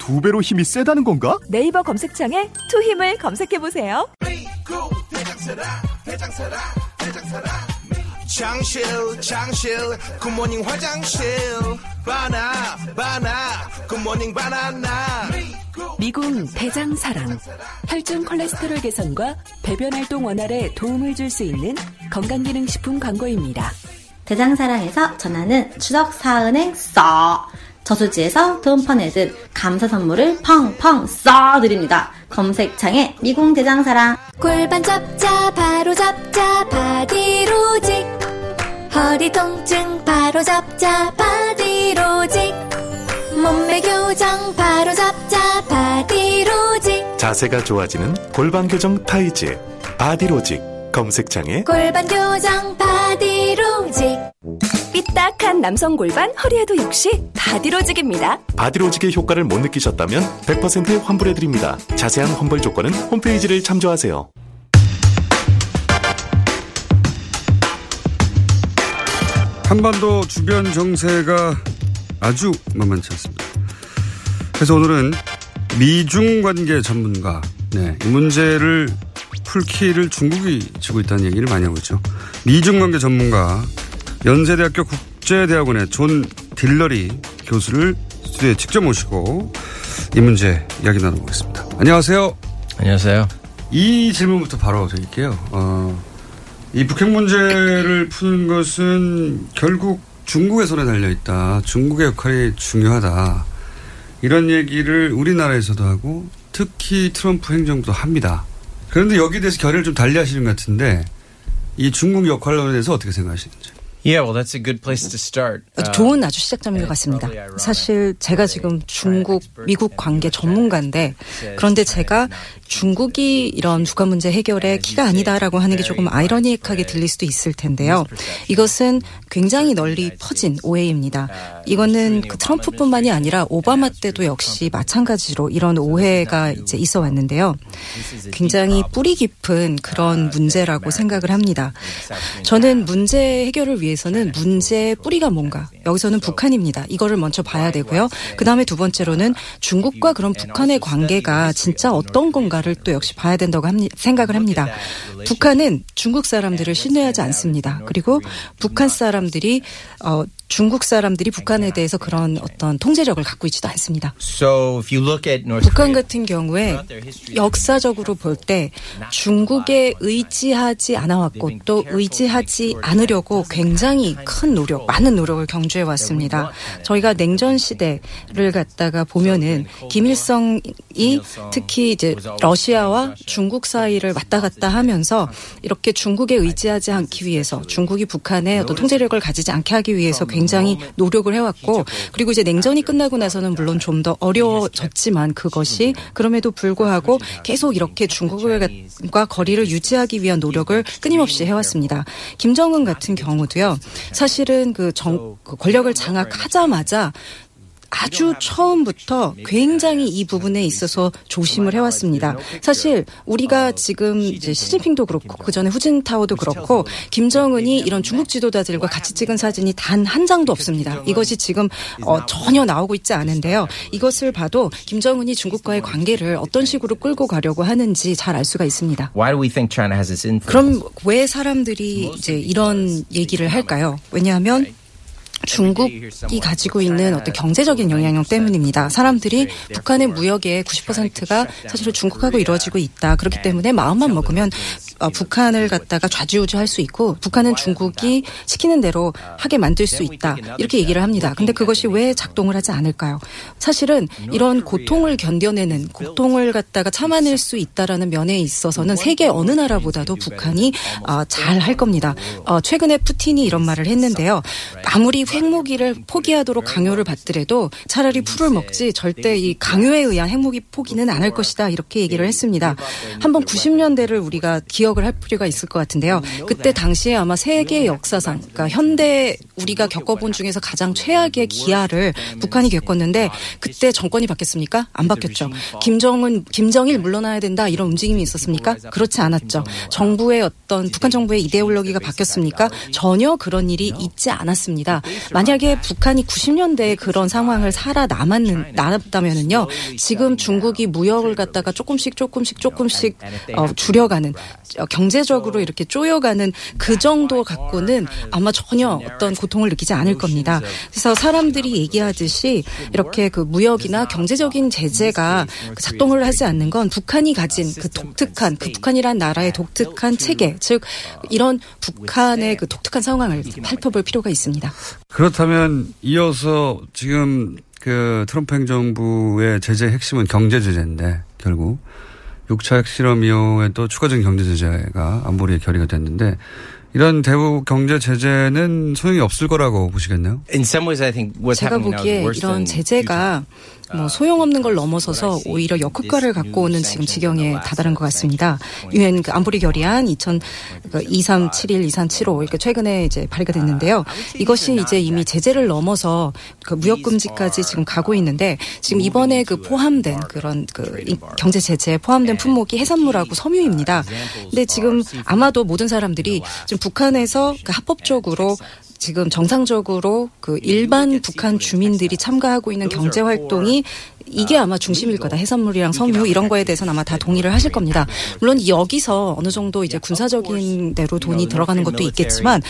두 배로 힘이 세다는 건가? 네이버 검색창에 투 힘을 검색해 보세요. 장실 장실 굿모닝 화장실 바나 바나 굿모닝 바나나 미궁 대장사랑 혈중 콜레스테롤 개선과 배변 활동 원활에 도움을 줄 수 있는 건강기능식품 광고입니다. 대장사랑에서 전하는 추석 사은행 써 저수지에서 돈 퍼내 듯 감사 선물을 펑펑 써 드립니다. 검색창에 미궁 대장사랑. 골반 잡자 바로 잡자 바디로직. 허리 통증 바로 잡자 바디로직. 몸매 교정 바로 잡자 바디로직. 자세가 좋아지는 골반 교정 타이즈 바디로직 검색창에 골반 교정 바디로직 삐딱한 남성 골반 허리에도 역시 바디로직입니다. 바디로직의 효과를 못 느끼셨다면 100% 환불해드립니다. 자세한 환불 조건은 홈페이지를 참조하세요. 한반도 주변 정세가 아주 만만치 않습니다. 그래서 오늘은 미중 관계 전문가, 네, 이 문제를 풀 키를 중국이 쥐고 있다는 얘기를 많이 하고 있죠. 미중 관계 전문가, 연세대학교 국제대학원의 존 딜러리 교수를 스튜디오에 직접 모시고 이 문제 이야기 나눠보겠습니다. 안녕하세요. 안녕하세요. 이 질문부터 바로 드릴게요. 어, 이 북핵 문제를 푸는 것은 결국 중국의 손에 달려있다. 중국의 역할이 중요하다. 이런 얘기를 우리나라에서도 하고 특히 트럼프 행정부도 합니다. 그런데 여기에 대해서 결의를 좀 달리 하시는 것 같은데 이 중국 역할론에 대해서 어떻게 생각하시는지. Yeah, well, that's a good place to start. 좋은 아주 시작점인 것 같습니다. 사실 제가 지금 중국, 미국 관계 전문가인데 그런데 제가 중국이 이런 북한 문제 해결의 키가 아니다라고 하는 게 조금 아이러니하게 들릴 수도 있을 텐데요. 이것은 굉장히 널리 퍼진 오해입니다. 이거는 그 트럼프뿐만이 아니라 오바마 때도 역시 마찬가지로 이런 오해가 이제 있어 왔는데요. 굉장히 뿌리 깊은 그런 문제라고 생각을 합니다. 저는 문제 해결을 위해서는 문제의 뿌리가 뭔가 여기서는 북한입니다. 이거를 먼저 봐야 되고요. 그 다음에 두 번째로는 중국과 그런 북한의 관계가 진짜 어떤 건가 를 또 역시 봐야 된다고 합니, 생각을 합니다. 북한은 중국 사람들을 신뢰하지 않습니다. 그리고 북한 사람들이 어, 중국 사람들이 북한에 대해서 그런 어떤 통제력을 갖고 있지도 않습니다. So if you look at North 북한 같은 경우에 역사적으로 볼 때 중국에 의지하지 않아왔고 또 의지하지 않으려고 굉장히 큰 노력, 많은 노력을 경주해 왔습니다. 저희가 냉전 시대를 갖다가 보면은 김일성이 특히 이제 러시아와 중국 사이를 왔다 갔다 하면서 이렇게 중국에 의지하지 않기 위해서 중국이 북한의 어떤 통제력을 가지지 않게 하기 위해서 굉장히 노력을 해왔고 그리고 이제 냉전이 끝나고 나서는 물론 좀 더 어려워졌지만 그것이 그럼에도 불구하고 계속 이렇게 중국과 거리를 유지하기 위한 노력을 끊임없이 해왔습니다. 김정은 같은 경우도요. 사실은 그 정, 그 권력을 장악하자마자 아주 처음부터 굉장히 이 부분에 있어서 조심을 해왔습니다. 사실 우리가 지금 이제 시진핑도 그렇고 그 전에 후진타오도 그렇고 김정은이 이런 중국 지도자들과 같이 찍은 사진이 단 한 장도 없습니다. 이것이 지금 어, 전혀 나오고 있지 않은데요. 이것을 봐도 김정은이 중국과의 관계를 어떤 식으로 끌고 가려고 하는지 잘 알 수가 있습니다. why do we think China has this influence? 그럼 왜 사람들이 이제 이런 얘기를 할까요? 왜냐하면 중국이 가지고 있는 어떤 경제적인 영향력 때문입니다. 사람들이 북한의 무역의 90%가 사실은 중국하고 이루어지고 있다. 그렇기 때문에 마음만 먹으면 어, 북한을 갖다가 좌지우지할 수 있고 북한은 중국이 시키는 대로 하게 만들 수 있다. 이렇게 얘기를 합니다. 근데 그것이 왜 작동을 하지 않을까요? 사실은 이런 고통을 견뎌내는 고통을 갖다가 참아낼 수 있다라는 면에 있어서는 세계 어느 나라보다도 북한이 어, 잘할 겁니다. 어, 최근에 푸틴이 이런 말을 했는데요. 아무리 핵무기를 포기하도록 강요를 받더라도 차라리 풀을 먹지 절대 이 강요에 의한 핵무기 포기는 안 할 것이다 이렇게 얘기를 했습니다. 한번 90년대를 우리가 기억을 할 필요가 있을 것 같은데요. 그때 당시에 아마 세계 역사상 그러니까 현대 우리가 겪어본 중에서 가장 최악의 기아를 북한이 겪었는데 그때 정권이 바뀌었습니까? 안 바뀌었죠. 김정은 김정일 물러나야 된다 이런 움직임이 있었습니까? 그렇지 않았죠. 정부의 어떤 북한 정부의 이데올로기가 바뀌었습니까? 전혀 그런 일이 있지 않았습니다. 만약에 북한이 90년대에 그런 상황을 살아남았는 남았다면은요. 지금 중국이 무역을 갖다가 조금씩 조금씩 조금씩 어, 줄여가는 어, 경제적으로 이렇게 쪼여가는 그 정도 갖고는 아마 전혀 어떤 고 통을 느끼지 않을 겁니다. 그래서 사람들이 얘기하듯이 이렇게 그 무역이나 경제적인 제재가 그 작동을 하지 않는 건 북한이 가진 그 독특한 그 북한이란 나라의 독특한 체계 즉 이런 북한의 그 독특한 상황을 살펴볼 필요가 있습니다. 그렇다면 이어서 지금 그 트럼프 행정부의 제재 핵심은 경제 제재인데 결국 6차 핵실험 이후에 또 추가적인 경제 제재가 안보리에 결의가 됐는데 이런 대북 경제 제재는 소용이 없을 거라고 보시겠네요? In some ways, I think what's 제가 happening now is 보기에 이런 제재가 뭐 소용없는 걸 넘어서서 오히려 역효과를 갖고 오는 지금 지경에 다다른 것 같습니다. 유엔 그 안보리 결의안 2000 2371, 2375 이렇게 최근에 이제 발의가 됐는데요. 이것이 이제 이미 제재를 넘어서 그 무역 금지까지 지금 가고 있는데 지금 이번에 그 포함된 그런 그 이- 경제 제재에 포함된 품목이 해산물하고 섬유입니다. 근데 지금 아마도 모든 사람들이 지금 북한에서 그 합법적으로 지금 정상적으로 그 일반 북한 주민들이 참가하고 있는 경제 활동이 이게 아마 중심일 거다. 해산물이랑 섬유 이런 거에 대해서는 아마 다 동의를 하실 겁니다. 물론 여기서 어느 정도 이제 군사적인 대로 돈이 들어가는 것도 있겠지만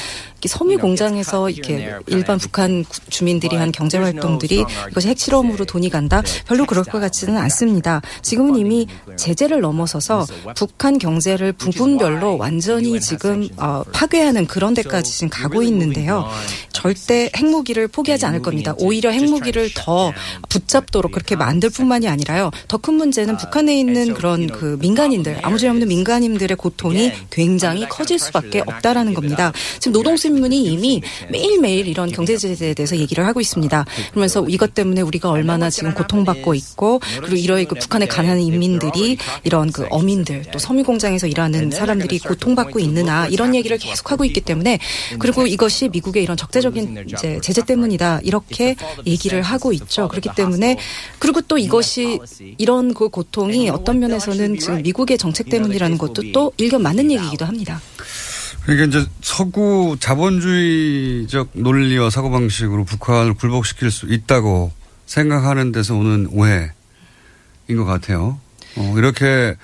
섬유 공장에서 이렇게 일반 북한 구- 주민들이 한 경제 활동들이 이것이 핵실험으로 돈이 간다. 별로 그럴 것 같지는 않습니다. 지금은 이미 제재를 넘어서서 북한 경제를 부분별로 완전히 지금 어, 파괴하는 그런 데까지 지금 가고 있는데요. 절대 핵무기를 포기하지 않을 겁니다. 오히려 핵무기를 더 붙잡도록 그렇게 만들 뿐만이 아니라요. 더 큰 문제는 북한에 있는 그런 그 민간인들, 아무 죄 없는 민간인들의 고통이 굉장히 커질 수밖에 없다라는 겁니다. 지금 노동신문이 이미 매일매일 이런 경제 제재에 대해서 얘기를 하고 있습니다. 그러면서 이것 때문에 우리가 얼마나 지금 고통받고 있고 그리고 이러한 그 북한에 가난한 인민들이 이런 그 어민들 또 섬유 공장에서 일하는 사람들이 고통받고 있느냐 이런 얘기를 계속하고 있기 때문에 그리고 이것이 미국의 이런 적대적인 제재 때문이다. 이렇게 얘기를 하고 있죠. 그렇기 때문에 그 리고 또 이것이 이런 그 고통이 어떤 면에서는 지금 미국의 정책 때문이라는 것도 또 일견 맞는 얘기이기도 합니다. 그러니까 이제 서구 자본주의적 논리와 사고방식으로 북한을 굴복시킬 수 있다고 생각하는 데서 오는 오해인 것 같아요. 어, 이렇게,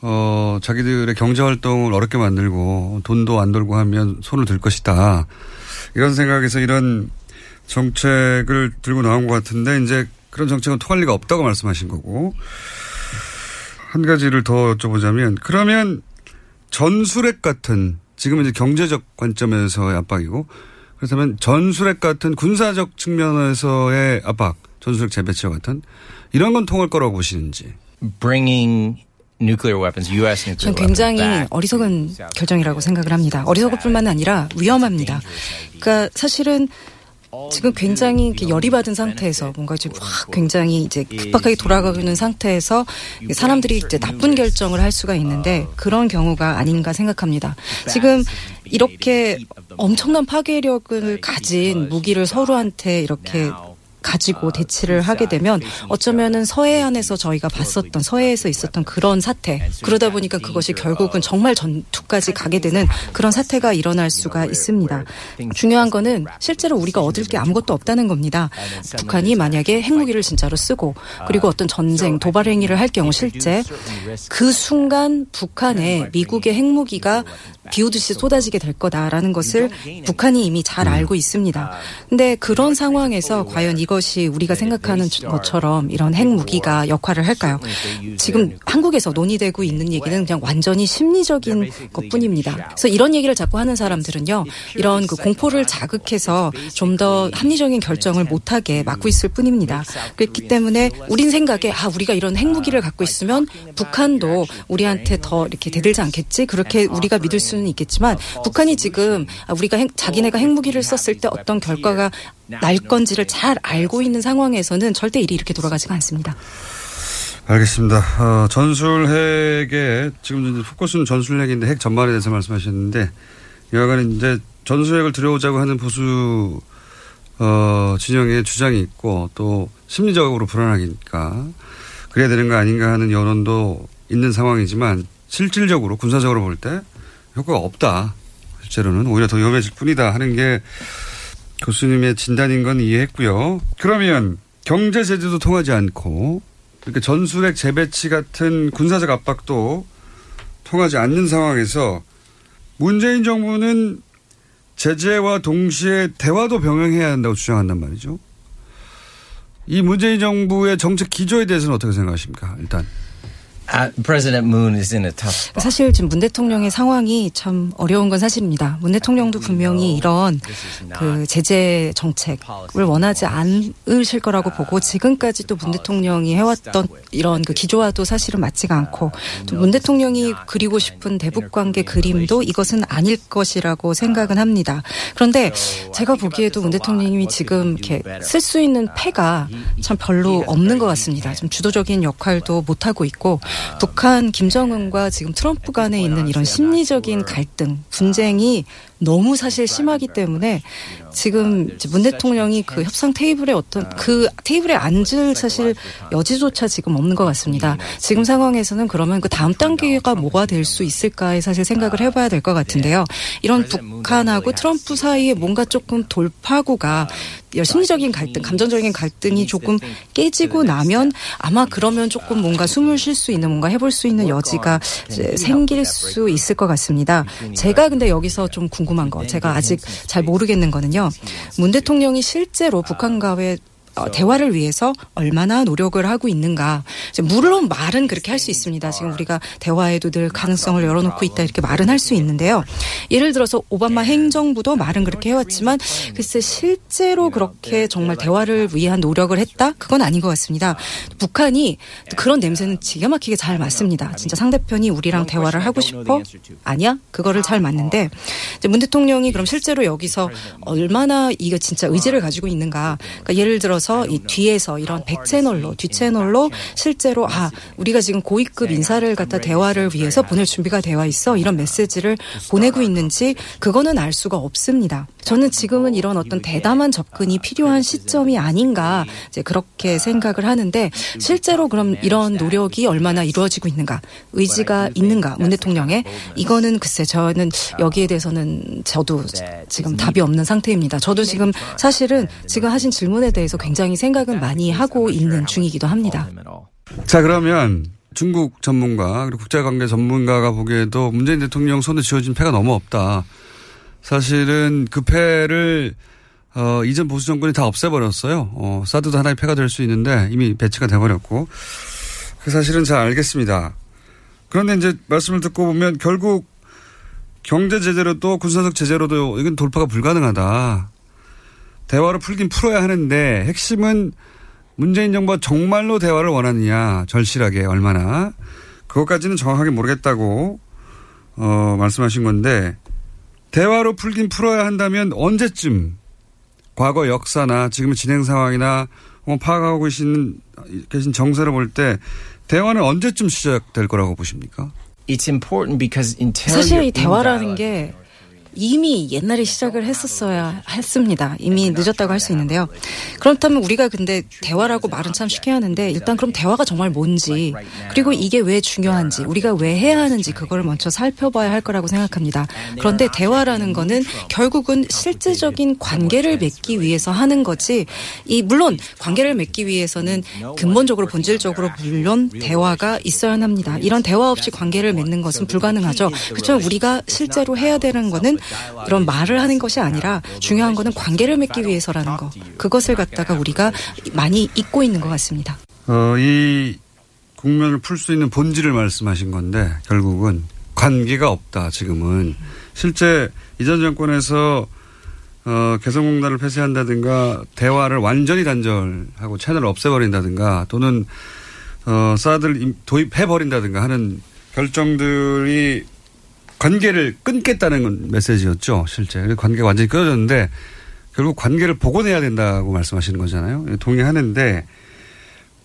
어, 자기들의 경제활동을 어렵게 만들고 돈도 안 돌고 하면 손을 들 것이다. 이런 생각에서 이런 정책을 들고 나온 것 같은데 이제 그런 정책은 통할 리가 없다고 말씀하신 거고. 한 가지를 더 여쭤보자면 그러면 전술핵 같은 지금은 이제 경제적 관점에서의 압박이고 그렇다면 전술핵 같은 군사적 측면에서의 압박, 전술핵 재배치와 같은 이런 건 통할 거라고 보시는지. Bringing nuclear weapons, U.S. nuclear 전 weapons 굉장히 back 어리석은 결정이라고 생각을 합니다. 어리석을 뿐만 아니라 위험합니다. 그러니까 사실은 지금 굉장히 이렇게 열이 받은 상태에서 뭔가 지금 확 굉장히 이제 급박하게 돌아가는 상태에서 사람들이 이제 나쁜 결정을 할 수가 있는데 그런 경우가 아닌가 생각합니다. 지금 이렇게 엄청난 파괴력을 가진 무기를 서로한테 이렇게 가지고 대치를 하게 되면 어쩌면은 서해안에서 저희가 봤었던 서해에서 있었던 그런 사태 그러다 보니까 그것이 결국은 정말 전투까지 가게 되는 그런 사태가 일어날 수가 있습니다. 중요한 거는 실제로 우리가 얻을 게 아무것도 없다는 겁니다. 북한이 만약에 핵무기를 진짜로 쓰고 그리고 어떤 전쟁 도발 행위를 할 경우 실제 그 순간 북한에 미국의 핵무기가 비오듯이 쏟아지게 될 거다라는 것을 북한이 이미 잘 알고 있습니다. 근데 그런 상황에서 과연 이것 이 우리가 생각하는 것처럼 이런 핵무기가 역할을 할까요? 지금 한국에서 논의되고 있는 얘기는 그냥 완전히 심리적인 것 뿐입니다. 그래서 이런 얘기를 자꾸 하는 사람들은요, 이런 그 공포를 자극해서 좀 더 합리적인 결정을 못하게 막고 있을 뿐입니다. 그렇기 때문에 우린 생각에, 아, 우리가 이런 핵무기를 갖고 있으면 북한도 우리한테 더 이렇게 대들지 않겠지? 그렇게 우리가 믿을 수는 있겠지만, 북한이 지금 아, 우리가 핵- 자기네가 핵무기를 썼을 때 어떤 결과가 날 건지를 잘 알고 있는 상황에서는 절대 일이 이렇게 돌아가지가 않습니다. 알겠습니다. 어, 전술핵에 지금 이제 포커스는 전술핵인데 핵 전반에 대해서 말씀하셨는데 여하간 이제 전술핵을 들여오자고 하는 보수 어, 진영의 주장이 있고 또 심리적으로 불안하니까 그래야 되는 거 아닌가 하는 여론도 있는 상황이지만 실질적으로 군사적으로 볼 때 효과가 없다. 실제로는 오히려 더 위험해질 뿐이다 하는 게 교수님의 진단인 건 이해했고요. 그러면 경제 제재도 통하지 않고 이렇게 전술핵 재배치 같은 군사적 압박도 통하지 않는 상황에서 문재인 정부는 제재와 동시에 대화도 병행해야 한다고 주장한단 말이죠. 이 문재인 정부의 정책 기조에 대해서는 어떻게 생각하십니까? 일단. Uh, President Moon is in a tough spot. 사실 지금 문 대통령의 상황이 참 어려운 건 사실입니다. 문 대통령도 분명히 이런 그 제재 정책을 원하지 않으실 거라고 보고 지금까지 또문 대통령이 해왔던 이런 그 기조와도 사실은 맞지가 않고 또 문 대통령이 그리고 싶은 대북 관계 그림도 이것은 아닐 것이라고 생각은 합니다. 그런데 제가 보기에도 문 대통령이 지금 이렇게 쓸 수 있는 패가 참 별로 없는 것 같습니다. 좀 주도적인 역할도 못 하고 있고 북한 김정은과 지금 트럼프 간에 있는 이런 심리적인 갈등, 분쟁이 너무 사실 심하기 때문에 지금 문 대통령이 그 협상 테이블에 어떤 그 테이블에 앉을 사실 여지조차 지금 없는 것 같습니다. 지금 상황에서는 그러면 그 다음 단계가 뭐가 될 수 있을까에 사실 생각을 해봐야 될 것 같은데요. 이런 북한하고 트럼프 사이에 뭔가 조금 돌파구가 심리적인 갈등, 감정적인 갈등이 조금 깨지고 나면 아마 그러면 조금 뭔가 숨을 쉴 수 있는 뭔가 해볼 수 있는 여지가 생길 수 있을 것 같습니다. 제가 근데 여기서 좀 궁금 한 거, 제가 아직 잘 모르겠는 거는요. 문 대통령이 실제로 북한과의 어, 대화를 위해서 얼마나 노력을 하고 있는가. 물론 말은 그렇게 할 수 있습니다. 지금 우리가 대화에도 늘 가능성을 열어놓고 있다 이렇게 말은 할 수 있는데요. 예를 들어서 오바마 행정부도 말은 그렇게 해왔지만 글쎄 실제로 그렇게 정말 대화를 위한 노력을 했다? 그건 아닌 것 같습니다. 북한이 그런 냄새는 기가 막히게 잘 맡습니다. 진짜 상대편이 우리랑 대화를 하고 싶어? 아니야? 그거를 잘 맞는데 이제 문 대통령이 그럼 실제로 여기서 얼마나 이거 진짜 의지를 가지고 있는가. 그러니까 예를 들어 서 이 뒤에서 이런 백 채널로 뒷 채널로 실제로 아 우리가 지금 고위급 인사를 갖다 대화를 위해서 보낼 준비가 되어 있어 이런 메시지를 보내고 있는지 그거는 알 수가 없습니다. 저는 지금은 이런 어떤 대담한 접근이 필요한 시점이 아닌가 이제 그렇게 생각을 하는데 실제로 그럼 이런 노력이 얼마나 이루어지고 있는가 의지가 있는가 문 대통령의 이거는 글쎄 저는 여기에 대해서는 저도 지금 답이 없는 상태입니다. 저도 지금 사실은 지금 하신 질문에 대해서 굉장히 생각은 많이 하고 있는 중이기도 합니다. 자, 그러면 중국 전문가, 그리고 국제관계 전문가가 보기에도 문재인 대통령 손에 쥐어진 패가 너무 없다. 사실은 그 패를, 어, 이전 보수 정권이 다 없애버렸어요. 어, 사드도 하나의 패가 될 수 있는데 이미 배치가 돼버렸고. 그 사실은 잘 알겠습니다. 그런데 이제 말씀을 듣고 보면 결국 경제 제재로도 군사적 제재로도 이건 돌파가 불가능하다. 대화로 풀긴 풀어야 하는데 핵심은 문재인 정부가 정말로 대화를 원하느냐 절실하게 얼마나 그것까지는 정확하게 모르겠다고 어, 말씀하신 건데 대화로 풀긴 풀어야 한다면 언제쯤 과거 역사나 지금 진행 상황이나 파악하고 계신 계신 정세를 볼 때 대화는 언제쯤 시작될 거라고 보십니까? It's important because until 사실 이 in 대화라는 게 이미 옛날에 시작을 했었어야 했습니다. 이미 늦었다고 할 수 있는데요. 그렇다면 우리가 근데 대화라고 말은 참 쉽게 하는데 일단 그럼 대화가 정말 뭔지 그리고 이게 왜 중요한지 우리가 왜 해야 하는지 그거를 먼저 살펴봐야 할 거라고 생각합니다. 그런데 대화라는 거는 결국은 실제적인 관계를 맺기 위해서 하는 거지 이 물론 관계를 맺기 위해서는 근본적으로 본질적으로 물론 대화가 있어야 합니다. 이런 대화 없이 관계를 맺는 것은 불가능하죠. 그렇지만 우리가 실제로 해야 되는 거는 이런 말을 하는 것이 아니라 중요한 거는 관계를 맺기 위해서라는 거. 그것을 갖다가 우리가 많이 잊고 있는 것 같습니다. 어, 이 국면을 풀 수 있는 본질을 말씀하신 건데 결국은 관계가 없다 지금은 실제 이전 정권에서 어, 개성공단을 폐쇄한다든가 대화를 완전히 단절하고 채널을 없애버린다든가 또는 어, 사드를 도입해버린다든가 하는 결정들이 관계를 끊겠다는 메시지였죠 실제. 관계가 완전히 끊어졌는데 결국 관계를 복원해야 된다고 말씀하시는 거잖아요. 동의하는데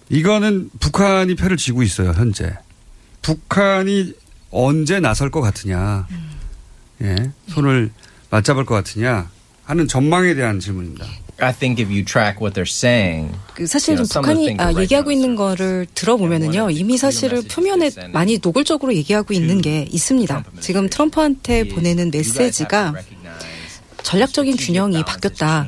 이거는 북한이 패를 쥐고 있어요, 현재. 북한이 언제 나설 것 같으냐, 예, 손을 맞잡을 것 같으냐 하는 전망에 대한 질문입니다. I think if you track what they're saying, 그 사실 좀 북한이 아, 얘기하고 있는 거를 들어보면은요 이미 사실은 표면에 많이 노골적으로 얘기하고 있는 게 있습니다. 지금 트럼프한테 보내는 메시지가 전략적인 균형이 바뀌었다.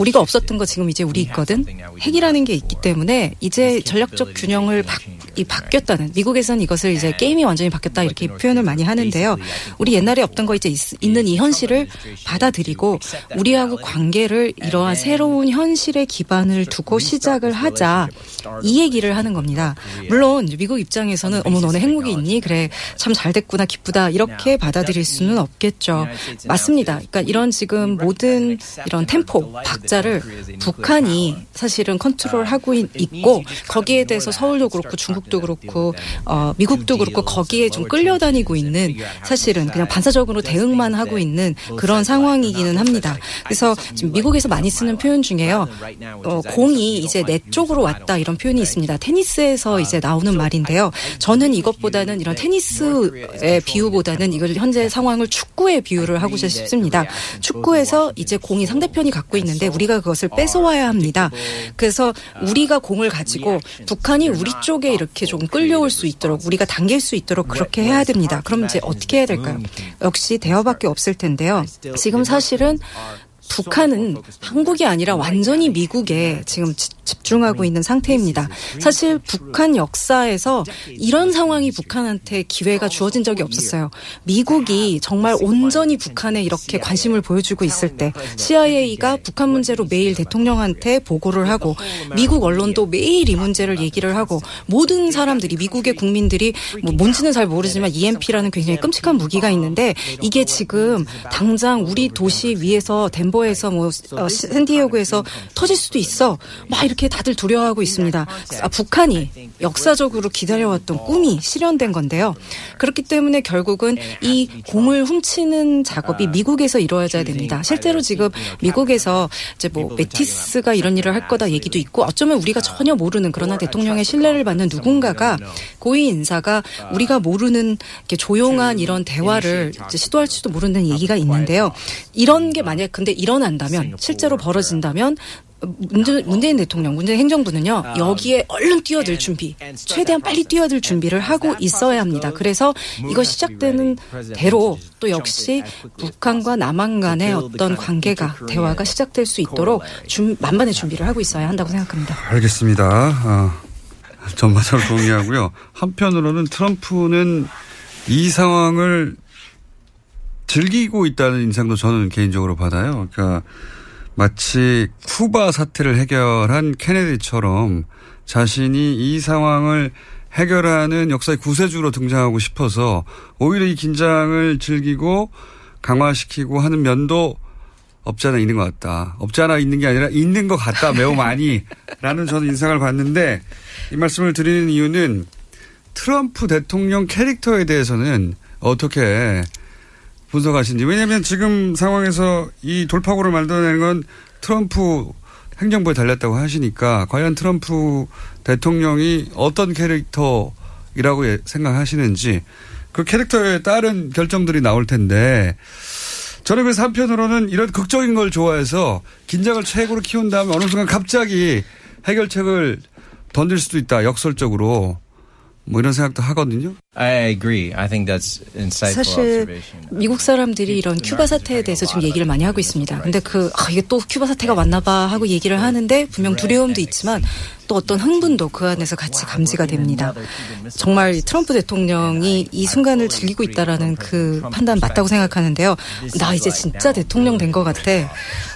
우리가 없었던 거 지금 이제 우리 있거든. 핵이라는 게 있기 때문에 이제 전략적 균형을 바, 이 바뀌었다는 미국에서는 이것을 이제 게임이 완전히 바뀌었다 이렇게 표현을 많이 하는데요. 우리 옛날에 없던 거 이제 있, 있는 이 현실을 받아들이고 우리하고 관계를 이러한 새로운 현실의 기반을 두고 시작을 하자 이 얘기를 하는 겁니다. 물론 미국 입장에서는 어머 너네 행복이 있니? 그래 참 잘 됐구나 기쁘다 이렇게 받아들일 수는 없겠죠. 맞습니다. 그러니까 이런 지금 모든 이런 템포 박자 를 북한이 사실은 컨트롤하고 있고 거기에 대해서 서울도 그렇고 중국도 그렇고 어, 미국도 그렇고 거기에 좀 끌려다니고 있는 사실은 그냥 반사적으로 대응만 하고 있는 그런 상황이기는 합니다. 그래서 지금 미국에서 많이 쓰는 표현 중에요. 어, 공이 이제 내 쪽으로 왔다 이런 표현이 있습니다. 테니스에서 이제 나오는 말인데요. 저는 이것보다는 이런 테니스의 비유보다는 이걸 현재 상황을 축구의 비유를 하고 싶습니다. 축구에서 이제 공이 상대편이 갖고 있는데 우리가 그것을 뺏어와야 합니다. 그래서 우리가 공을 가지고 북한이 우리 쪽에 이렇게 좀 끌려올 수 있도록 우리가 당길 수 있도록 그렇게 해야 됩니다. 그럼 이제 어떻게 해야 될까요? 역시 대화밖에 없을 텐데요. 지금 사실은 북한은 한국이 아니라 완전히 미국에 지금 지- 집중하고 있는 상태입니다. 사실 북한 역사에서 이런 상황이 북한한테 기회가 주어진 적이 없었어요. 미국이 정말 온전히 북한에 이렇게 관심을 보여주고 있을 때 CIA가 북한 문제로 매일 대통령한테 보고를 하고 미국 언론도 매일 이 문제를 얘기를 하고 모든 사람들이 미국의 국민들이 뭐 뭔지는 잘 모르지만 EMP라는 굉장히 끔찍한 무기가 있는데 이게 지금 당장 우리 도시 위에서 덴버 에서 뭐 어, 시- 샌디에고에서 터질 수도 있어. 막 이렇게 다들 두려워하고 있습니다. 아, 북한이 역사적으로 기다려왔던 꿈이 실현된 건데요. 그렇기 때문에 결국은 이 공을 훔치는 작업이 미국에서 이루어져야 됩니다. 실제로 지금 미국에서 이제 뭐 메티스가 이런 일을 할 거다 얘기도 있고 어쩌면 우리가 전혀 모르는 그러나 대통령의 신뢰를 받는 누군가가 고위 인사가 우리가 모르는 조용한 이런 대화를 시도할지도 모르는 얘기가 있는데요. 이런 게 만약 근데 일어난다면 실제로 벌어진다면 문재, 문재인 대통령, 문재인 행정부는요, 여기에 얼른 뛰어들 준비, 최대한 빨리 뛰어들 준비를 하고 있어야 합니다. 그래서 이거 시작되는 대로 또 역시 북한과 남한 간의 어떤 관계가, 대화가 시작될 수 있도록 준, 만반의 준비를 하고 있어야 한다고 생각합니다. 알겠습니다. 아, 전반적으로 동의하고요. 한편으로는 트럼프는 이 상황을 즐기고 있다는 인상도 저는 개인적으로 받아요. 그러니까 마치 쿠바 사태를 해결한 케네디처럼 자신이 이 상황을 해결하는 역사의 구세주로 등장하고 싶어서 오히려 이 긴장을 즐기고 강화시키고 하는 면도 없지 않아 있는 것 같다. 없지 않아 있는 게 아니라 있는 것 같다. 매우 많이. 라는 저는 인상을 받는데 이 말씀을 드리는 이유는 트럼프 대통령 캐릭터에 대해서는 어떻게 분석하시는지. 왜냐하면 지금 상황에서 이 돌파구를 만들어내는 건 트럼프 행정부에 달렸다고 하시니까 과연 트럼프 대통령이 어떤 캐릭터이라고 예- 생각하시는지 그 캐릭터에 따른 결정들이 나올 텐데 저는 그래서 한편으로는 이런 극적인 걸 좋아해서 긴장을 최고로 키운 다음에 어느 순간 갑자기 해결책을 던질 수도 있다. 역설적으로. 뭐 이런 생각도 하거든요. I agree. I think that's insightful 사실 observation. 미국 사람들이 이런 큐바 사태에 대해서 지금 얘기를 많이 하고 있습니다. 근데 그 아, 이게 또 큐바 사태가 왔나 봐 하고 얘기를 하는데 분명 두려움도 있지만 또 어떤 흥분도 그 안에서 같이 감지가 됩니다. 정말 이 트럼프 대통령이 이 순간을 즐기고 있다라는 그 판단 맞다고 생각하는데요. 나 이제 진짜 대통령 된 것 같아.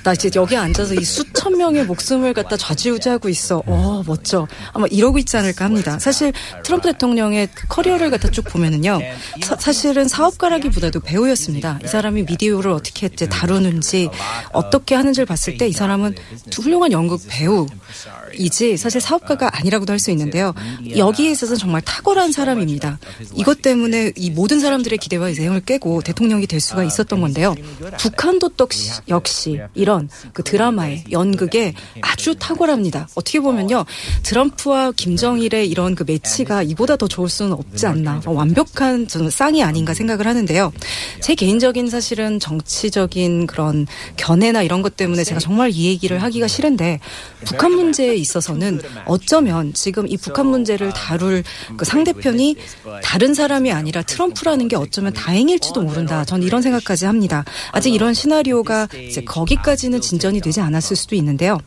나 이제 여기 앉아서 이 수천 명의 목숨을 갖다 좌지우지하고 있어. 어 멋져. 아마 이러고 있지 않을까 합니다. 사실 트럼프 대통령의 그 커리어를 갖다 쭉 보면은요. 사, 실은 사업가라기보다도 배우였습니다. 이 사람이 미디어를 어떻게 이제 다루는지 어떻게 하는지를 봤을 때 이 사람은 훌륭한 연극 배우이지 사실 사업가가 아니라고도 할 수 있는데요. 여기에 있어서 정말 탁월한 사람입니다. 이것 때문에 이 모든 사람들의 기대와 예상을 깨고 대통령이 될 수가 있었던 건데요. 북한도 또 역시 이런 그 드라마의 연극에 아주 탁월합니다. 어떻게 보면요. 트럼프와 김정일의 이런 그 매치가 이보다 더 좋을 수는 없지 않나. 완벽한 저는 쌍이 아닌가 생각을 하는데요. 제 개인적인 사실은 정치적인 그런 견해나 이런 것 때문에 제가 정말 이 얘기를 하기가 싫은데 북한 문제에 있어서는 어쩌면 지금 이 북한 문제를 다룰 그 상대편이 다른 사람이 아니라 트럼프라는 게 어쩌면 다행일지도 모른다. 전 이런 생각까지 합니다. 아직 이런 시나리오가 이제 거기까지는 진전이 되지 않았을 수도 있는데요.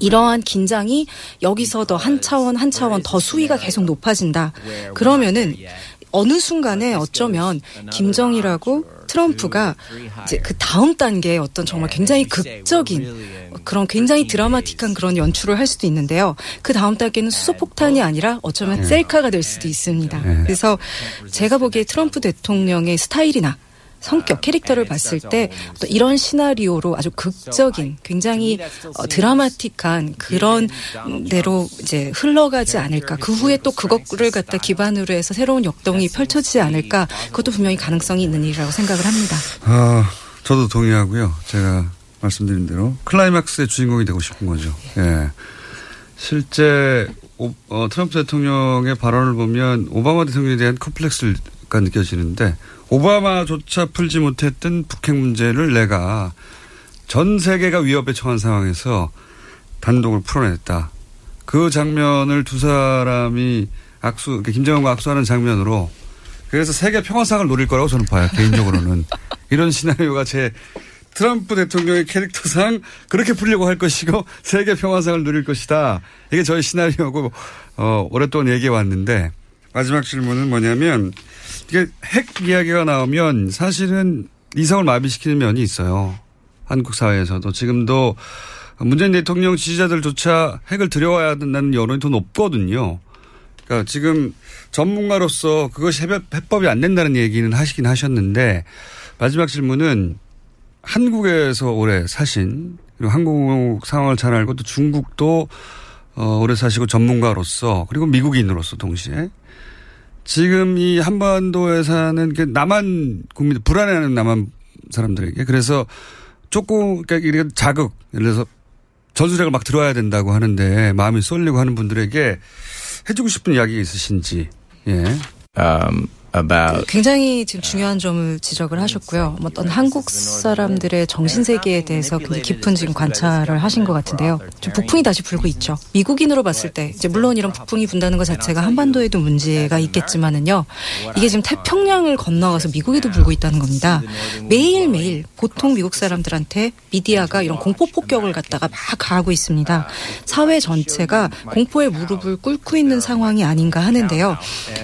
이러한 긴장이 여기서 더 한 차원 한 차원 더 수위가 계속 높아진다. 그러면은 어느 순간에 어쩌면 김정일하고 트럼프가 이제 그 다음 단계의 어떤 정말 굉장히 극적인 그런 굉장히 드라마틱한 그런 연출을 할 수도 있는데요. 그 다음 단계는 수소폭탄이 아니라 어쩌면 셀카가 될 수도 있습니다. 그래서 제가 보기에 트럼프 대통령의 스타일이나 성격, 캐릭터를 봤을 때또 이런 시나리오로 아주 극적인, 굉장히 어, 드라마틱한 그런 대로 이제 흘러가지 않을까. 그 후에 또 그것을 갖다 기반으로 해서 새로운 역동이 펼쳐지지 않을까. 그것도 분명히 가능성이 있는 일이라고 생각을 합니다. 아, 저도 동의하고요. 제가 말씀드린 대로 클라이막스의 주인공이 되고 싶은 거죠. 예. 실제 오, 어, 트럼프 대통령의 발언을 보면 오바마 대통령에 대한 컴플렉스 가 느껴지는데 오바마조차 풀지 못했던 북핵 문제를 내가 전 세계가 위협에 처한 상황에서 단독으로 풀어냈다. 그 장면을 두 사람이 악수, 김정은과 악수하는 장면으로 그래서 세계 평화상을 노릴 거라고 저는 봐요. 개인적으로는. 이런 시나리오가 제 트럼프 대통령의 캐릭터상 그렇게 풀려고 할 것이고 세계 평화상을 누릴 것이다. 이게 저희 시나리오고 어, 오랫동안 얘기해 왔는데 마지막 질문은 뭐냐면 이게 핵 이야기가 나오면 사실은 이성을 마비시키는 면이 있어요. 한국 사회에서도 지금도 문재인 대통령 지지자들조차 핵을 들여와야 된다는 여론이 더 높거든요. 그러니까 지금 전문가로서 그것이 해법이 안 된다는 얘기는 하시긴 하셨는데 마지막 질문은 한국에서 오래 사신 그리고 한국 상황을 잘 알고 또 중국도 어, 오래 사시고 전문가로서 그리고 미국인으로서 동시에 지금 이 한반도에 사는 그 남한 국민 불안해하는 남한 사람들에게 그래서 조금 그러니까 자극 예를 들어서 전술핵을 막 들어야 된다고 하는데 마음이 쏠리고 하는 분들에게 해주고 싶은 이야기 있으신지 예. Um, about 굉장히 지금 중요한 점을 지적을 하셨고요. 뭐 어떤 한국 사람들의 정신 세계에 대해서 굉장히 깊은 지금 관찰을 하신 것 같은데요. 좀 북풍이 다시 불고 있죠. 미국인으로 봤을 때 이제 물론 이런 북풍이 분다는 것 자체가 한반도에도 문제가 있겠지만은요. 이게 지금 태평양을 건너가서 미국에도 불고 있다는 겁니다. 매일 매일 보통 미국 사람들한테 미디어가 이런 공포 폭격을 갖다가 막 가하고 있습니다. 사회 전체가 공포의 무릎을 꿇고 있는 상황이 아닌가 하는데요.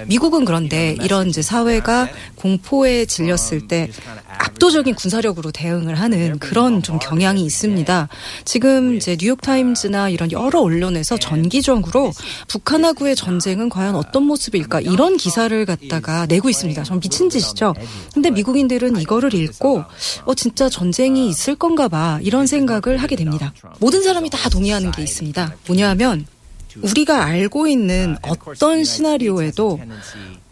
미국은 그런데 이런 이제 사회가 공포에 질렸을 때 압도적인 군사력으로 대응을 하는 그런 좀 경향이 있습니다. 지금 이제 뉴욕타임즈나 이런 여러 언론에서 전기적으로 북한하고의 전쟁은 과연 어떤 모습일까 이런 기사를 갖다가 내고 있습니다. 전 미친 짓이죠. 근데 미국인들은 이거를 읽고 어 진짜 전쟁이 있을 건가 봐 이런 생각을 하게 됩니다. 모든 사람이 다 동의하는 게 있습니다. 뭐냐 하면 우리가 알고 있는 어떤 시나리오에도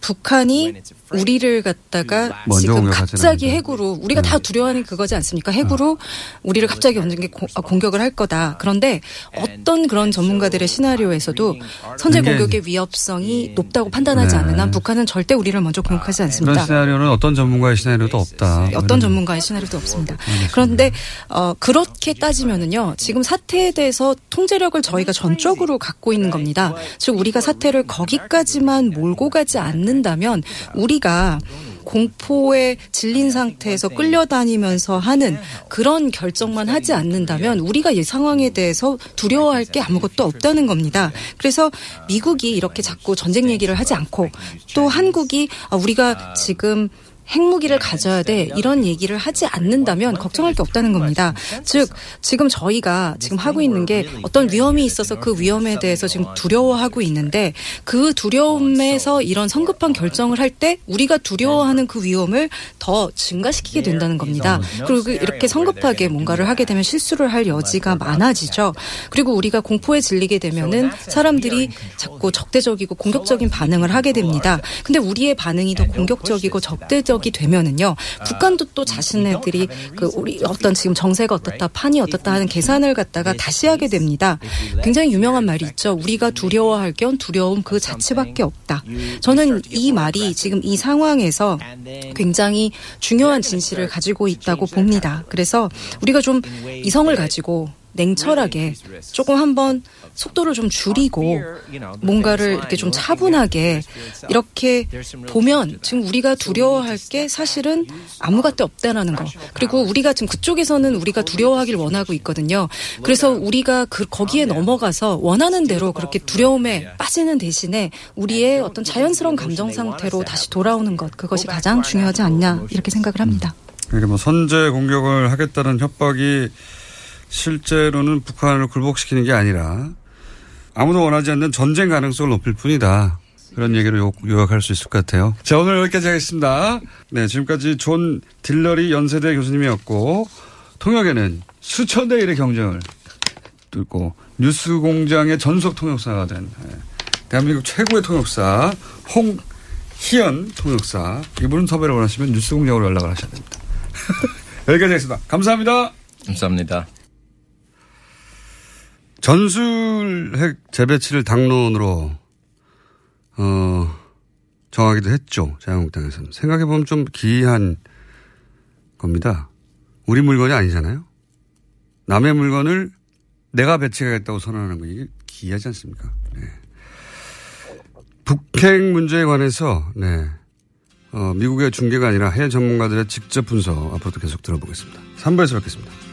북한이 우리를 갖다가 지금 갑자기 핵으로 우리가 다 두려워하는 그거지 않습니까? 핵으로 우리를 갑자기 언젠가 공- 어, 공격을 할 거다. 그런데 어떤 그런 전문가들의 시나리오에서도 선제 공격의 위협성이 높다고 판단하지 네. 않는 한 북한은 절대 우리를 먼저 공격하지 그런 않습니다. 시나리오는 어떤 전문가의 시나리오도 없다. 어떤 전문가의 시나리오도 없습니다. 그런데 어, 그렇게 따지면은요, 지금 사태에 대해서 통제력을 저희가 전적으로 갖고 있는 겁니다. 즉 우리가 사태를 거기까지만 몰고 가지 않는 다면 우리가 공포에 질린 상태에서 끌려다니면서 하는 그런 결정만 하지 않는다면 우리가 이 상황에 대해서 두려워할 게 아무것도 없다는 겁니다. 그래서 미국이 이렇게 자꾸 전쟁 얘기를 하지 않고 또 한국이 아, 우리가 지금 핵무기를 가져야 돼 이런 얘기를 하지 않는다면 걱정할 게 없다는 겁니다. 즉 지금 저희가 지금 하고 있는 게 어떤 위험이 있어서 그 위험에 대해서 지금 두려워하고 있는데 그 두려움에서 이런 성급한 결정을 할 때 우리가 두려워하는 그 위험을 더 증가시키게 된다는 겁니다. 그리고 이렇게 성급하게 뭔가를 하게 되면 실수를 할 여지가 많아지죠. 그리고 우리가 공포에 질리게 되면은 사람들이 자꾸 적대적이고 공격적인 반응을 하게 됩니다. 근데 우리의 반응이 더 공격적이고 적대적 이 되면은요 북한도 또 자신네들이 그 우리 어떤 지금 정세가 어떻다 판이 어떻다 하는 계산을 갖다가 다시 하게 됩니다. 굉장히 유명한 말이 있죠. 우리가 두려워할 겸 두려움 그 자체밖에 없다. 저는 이 말이 지금 이 상황에서 굉장히 중요한 진실을 가지고 있다고 봅니다. 그래서 우리가 좀 이성을 가지고 냉철하게 조금 한번 속도를 좀 줄이고 뭔가를 이렇게 좀 차분하게 이렇게 보면 지금 우리가 두려워할 게 사실은 아무것도 없다라는 거. 그리고 우리가 지금 그쪽에서는 우리가 두려워하길 원하고 있거든요. 그래서 우리가 그 거기에 넘어가서 원하는 대로 그렇게 두려움에 빠지는 대신에 우리의 어떤 자연스러운 감정 상태로 다시 돌아오는 것 그것이 가장 중요하지 않냐 이렇게 생각을 합니다. 그러니까 뭐 선제 공격을 하겠다는 협박이 실제로는 북한을 굴복시키는 게 아니라 아무도 원하지 않는 전쟁 가능성을 높일 뿐이다. 그런 얘기로 요, 요약할 수 있을 것 같아요. 자, 오늘 여기까지 하겠습니다. 네, 지금까지 존 딜러리 연세대 교수님이었고, 통역에는 수천 대 1의 경쟁을 뚫고, 뉴스 공장의 전속 통역사가 된, 네, 대한민국 최고의 통역사, 홍희연 통역사. 이분은 섭외를 원하시면 뉴스 공장으로 연락을 하셔야 됩니다. 여기까지 하겠습니다. 감사합니다. 감사합니다. 전술 핵 재배치를 당론으로 어 정하기도 했죠. 자유한국당에서는 생각해 보면 좀 기이한 겁니다. 우리 물건이 아니잖아요. 남의 물건을 내가 배치하겠다고 선언하는 거 이게 기이하지 않습니까? 네. 북핵 문제에 관해서 네. 어, 미국의 중계가 아니라 해외 전문가들의 직접 분석 앞으로도 계속 들어보겠습니다. 3부에서 뵙겠습니다.